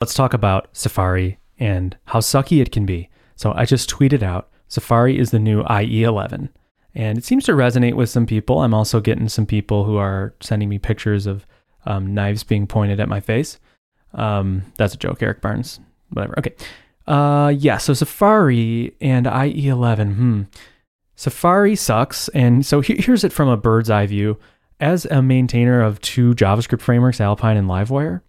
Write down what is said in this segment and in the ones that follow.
let's talk about Safari and how sucky it can be. So I just tweeted out Safari is the new IE11. And it seems to resonate with some people. I'm also getting some people who are sending me pictures of um, knives being pointed at my face. Um, that's a joke, Eric Barnes. Whatever. Okay. Uh, yeah, so Safari and IE11. Hmm. Safari sucks. And so he- here's it from a bird's eye view. As a maintainer of two JavaScript frameworks, Alpine and Livewire,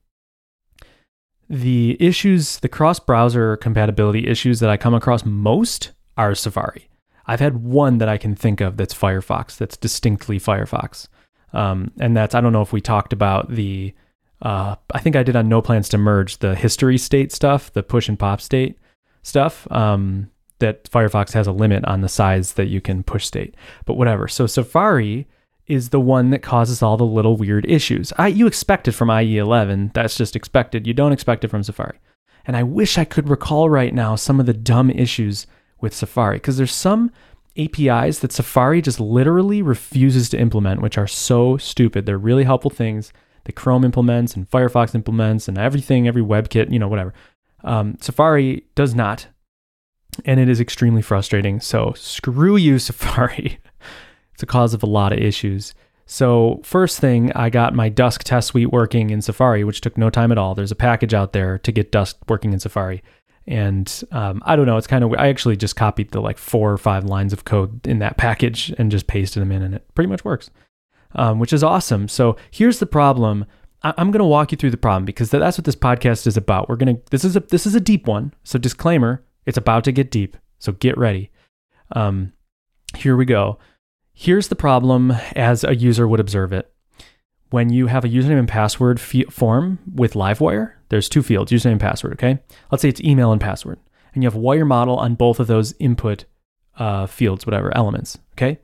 the issues, the cross browser compatibility issues that I come across most are Safari. I've had one that I can think of that's Firefox, that's distinctly Firefox. Um, and that's, I don't know if we talked about the, uh, I think I did on No Plans to Merge, the history state stuff, the push and pop state stuff. Um, that Firefox has a limit on the size that you can push state, but whatever. So Safari is the one that causes all the little weird issues. I, you expect it from IE11. That's just expected. You don't expect it from Safari. And I wish I could recall right now some of the dumb issues with Safari because there's some APIs that Safari just literally refuses to implement, which are so stupid. They're really helpful things that Chrome implements and Firefox implements and everything, every WebKit, you know, whatever. Um, Safari does not. And it is extremely frustrating. So screw you, Safari. It's a cause of a lot of issues. So, first thing, I got my Dusk test suite working in Safari, which took no time at all. There's a package out there to get Dusk working in Safari. And um, I don't know, it's kind of, I actually just copied the like four or five lines of code in that package and just pasted them in, and it pretty much works, um, which is awesome. So, here's the problem. I- I'm going to walk you through the problem because that's what this podcast is about. We're going to, this is a, this is a deep one. So, disclaimer, it's about to get deep. So, get ready. Um, here we go. Here's the problem as a user would observe it. When you have a username and password f- form with Livewire, there's two fields, username and password, okay? Let's say it's email and password. And you have wire model on both of those input uh, fields, whatever, elements, okay?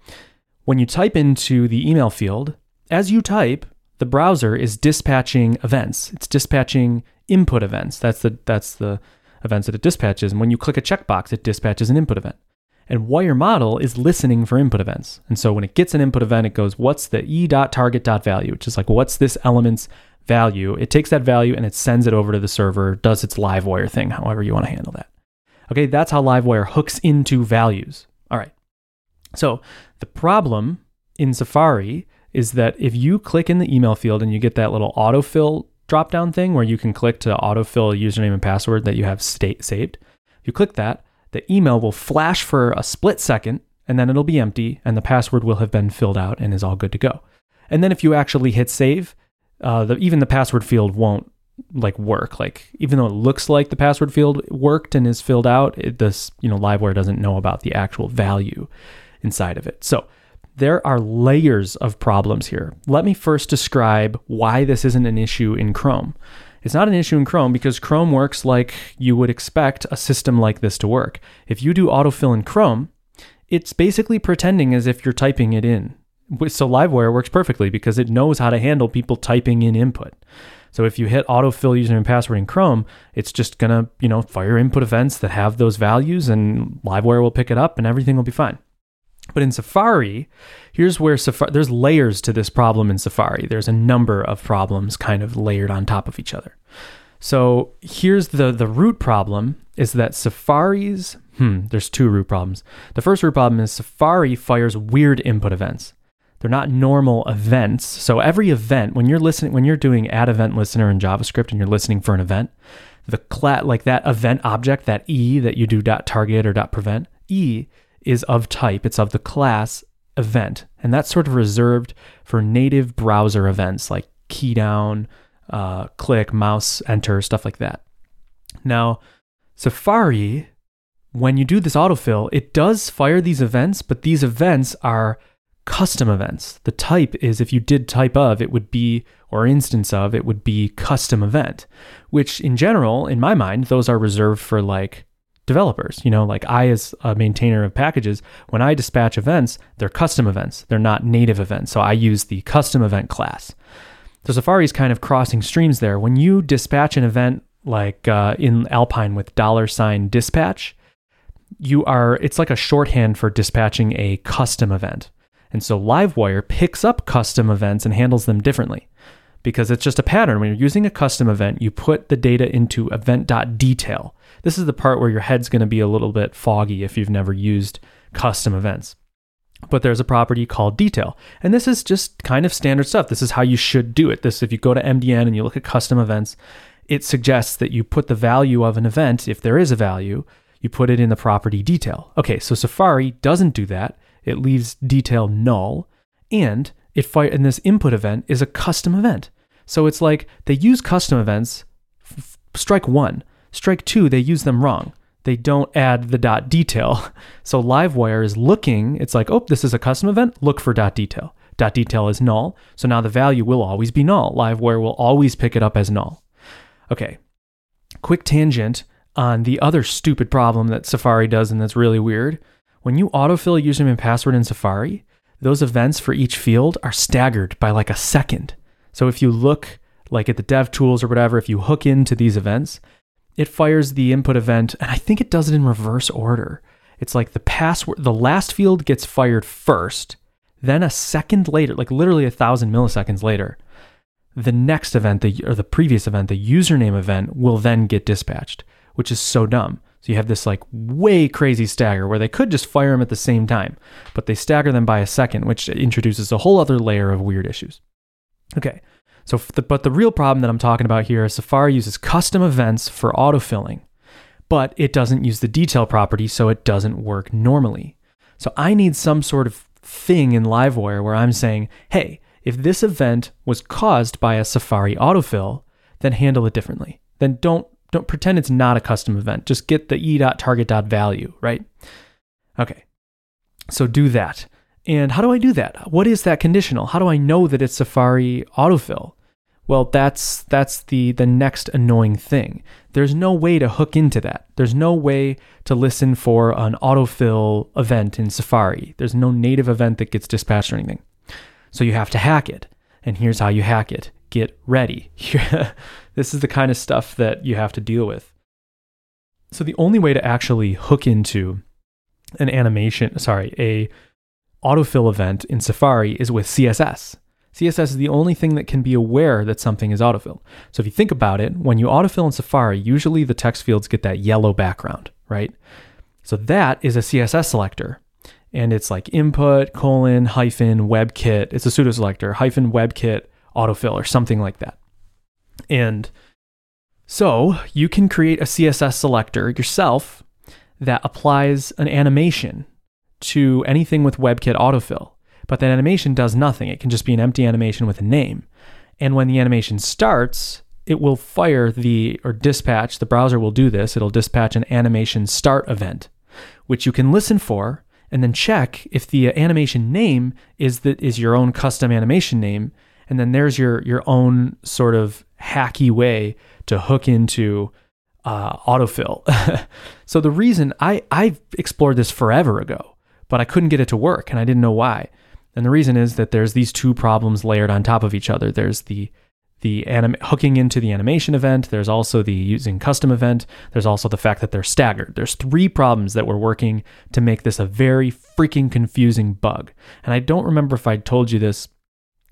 When you type into the email field, as you type, the browser is dispatching events. It's dispatching input events. That's the that's the events that it dispatches. And when you click a checkbox, it dispatches an input event. And wire model is listening for input events. And so when it gets an input event, it goes, what's the e.target.value, which is like, what's this element's value? It takes that value and it sends it over to the server, does its Livewire thing, however you want to handle that. Okay, that's how Livewire hooks into values. All right. So the problem in Safari is that if you click in the email field and you get that little autofill drop down thing where you can click to autofill a username and password that you have state saved, if you click that, the email will flash for a split second and then it'll be empty and the password will have been filled out and is all good to go. And then if you actually hit save, uh, the, even the password field won't like work. Like even though it looks like the password field worked and is filled out, it, this you know Livewire doesn't know about the actual value inside of it. So there are layers of problems here. Let me first describe why this isn't an issue in Chrome. It's not an issue in Chrome because Chrome works like you would expect a system like this to work. If you do autofill in Chrome, it's basically pretending as if you're typing it in. So Livewire works perfectly because it knows how to handle people typing in input. So if you hit autofill username and password in Chrome, it's just gonna, you know, fire input events that have those values and Livewire will pick it up and everything will be fine. But in Safari, here's where Safari there's layers to this problem in Safari. There's a number of problems kind of layered on top of each other. So here's the the root problem is that Safari's hmm, there's two root problems. The first root problem is Safari fires weird input events. They're not normal events. So every event, when you're listening, when you're doing add event listener in JavaScript and you're listening for an event, the cla- like that event object, that e that you do dot target or dot prevent, e is of type. It's of the class event, and that's sort of reserved for native browser events like key down, uh, click, mouse, enter, stuff like that. Now, Safari, when you do this autofill, it does fire these events, but these events are custom events. The type is if you did type of, it would be, or instance of, it would be custom event, which in general, in my mind, those are reserved for like developers. You know, like I, as a maintainer of packages, when I dispatch events, they're custom events, they're not native events. So I use the custom event class. So Safari is kind of crossing streams there. When you dispatch an event like uh, in Alpine with dollar sign dispatch, you are, it's like a shorthand for dispatching a custom event. And so Livewire picks up custom events and handles them differently because it's just a pattern. When you're using a custom event, you put the data into event.detail. This is the part where your head's going to be a little bit foggy if you've never used custom events. But there's a property called detail. And this is just kind of standard stuff. This is how you should do it. This if you go to MDN and you look at custom events, it suggests that you put the value of an event, if there is a value, you put it in the property detail. Okay, so Safari doesn't do that. It leaves detail null, and it fire and this input event is a custom event. So it's like they use custom events. F- strike one, strike two, they use them wrong. They don't add the dot detail. So Livewire is looking. It's like, oh, this is a custom event. Look for dot detail. Dot detail is null. So now the value will always be null. Livewire will always pick it up as null. Okay. Quick tangent on the other stupid problem that Safari does and that's really weird. When you autofill a username and password in Safari, those events for each field are staggered by like a second. So if you look like at the dev tools or whatever, if you hook into these events, it fires the input event, and I think it does it in reverse order. It's like the password, the last field gets fired first, then a second later, like literally a thousand milliseconds later, the next event, the, or the previous event, the username event, will then get dispatched which is so dumb. So you have this like way crazy stagger where they could just fire them at the same time, but they stagger them by a second, which introduces a whole other layer of weird issues. Okay, so the, but the real problem that I'm talking about here is Safari uses custom events for autofilling, but it doesn't use the detail property, so it doesn't work normally. So I need some sort of thing in Livewire where I'm saying, hey, if this event was caused by a Safari autofill, then handle it differently. Then don't don't pretend it's not a custom event. Just get the e.target.value, right? Okay. So do that. And how do I do that? What is that conditional? How do I know that it's Safari autofill? Well, that's that's the the next annoying thing. There's no way to hook into that. There's no way to listen for an autofill event in Safari. There's no native event that gets dispatched or anything. So you have to hack it. And here's how you hack it. Get ready. This is the kind of stuff that you have to deal with. So the only way to actually hook into an animation, sorry, a autofill event in Safari is with CSS. CSS is the only thing that can be aware that something is autofill. So if you think about it, when you autofill in Safari, usually the text fields get that yellow background, right? So that is a CSS selector. And it's like input colon hyphen WebKit. It's a pseudo selector hyphen WebKit autofill or something like that. And so you can create a CSS selector yourself that applies an animation to anything with WebKit autofill. But that animation does nothing. It can just be an empty animation with a name. And when the animation starts, it will fire the or dispatch, the browser will do this, it'll dispatch an animation start event, which you can listen for and then check if the animation name is that is your own custom animation name and then there's your your own sort of hacky way to hook into uh, autofill. so the reason I I explored this forever ago, but I couldn't get it to work, and I didn't know why. And the reason is that there's these two problems layered on top of each other. There's the the anim- hooking into the animation event. There's also the using custom event. There's also the fact that they're staggered. There's three problems that we're working to make this a very freaking confusing bug. And I don't remember if I told you this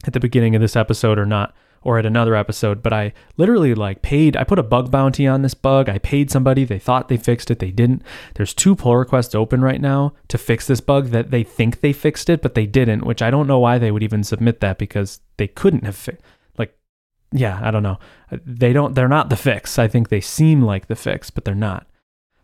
at the beginning of this episode or not or at another episode, but I literally like paid, I put a bug bounty on this bug. I paid somebody. They thought they fixed it. They didn't. There's two pull requests open right now to fix this bug that they think they fixed it, but they didn't, which I don't know why they would even submit that because they couldn't have fi- like yeah, I don't know. They don't they're not the fix. I think they seem like the fix, but they're not.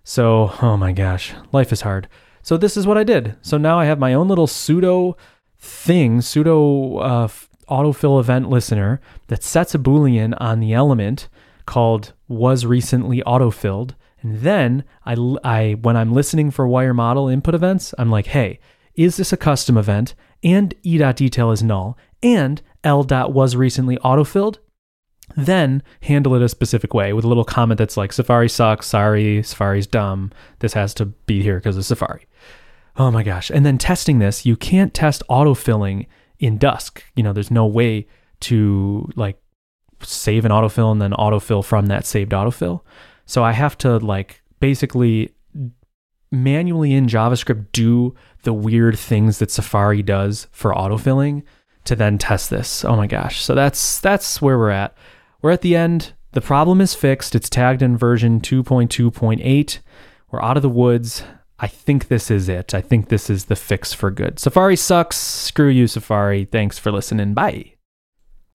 So, oh my gosh, life is hard. So this is what I did. So now I have my own little pseudo thing, pseudo uh, autofill event listener that sets a boolean on the element called was recently autofilled. And then I, I when i'm listening for wire model input events i'm like hey is this a custom event? And e.detail is null. And l. was recently autofilled? Then handle it a specific way with a little comment that's like safari sucks. Sorry. Safari's dumb. This has to be here because of safari. Oh my gosh. And then testing this you can't test autofilling in Dusk. You know, there's no way to like save an autofill and then autofill from that saved autofill. So I have to like basically manually in JavaScript do the weird things that Safari does for autofilling to then test this. Oh my gosh. So that's that's where we're at. We're at the end. The problem is fixed. It's tagged in version 2.2.8. We're out of the woods. I think this is it. I think this is the fix for good. Safari sucks. Screw you, Safari. Thanks for listening. Bye.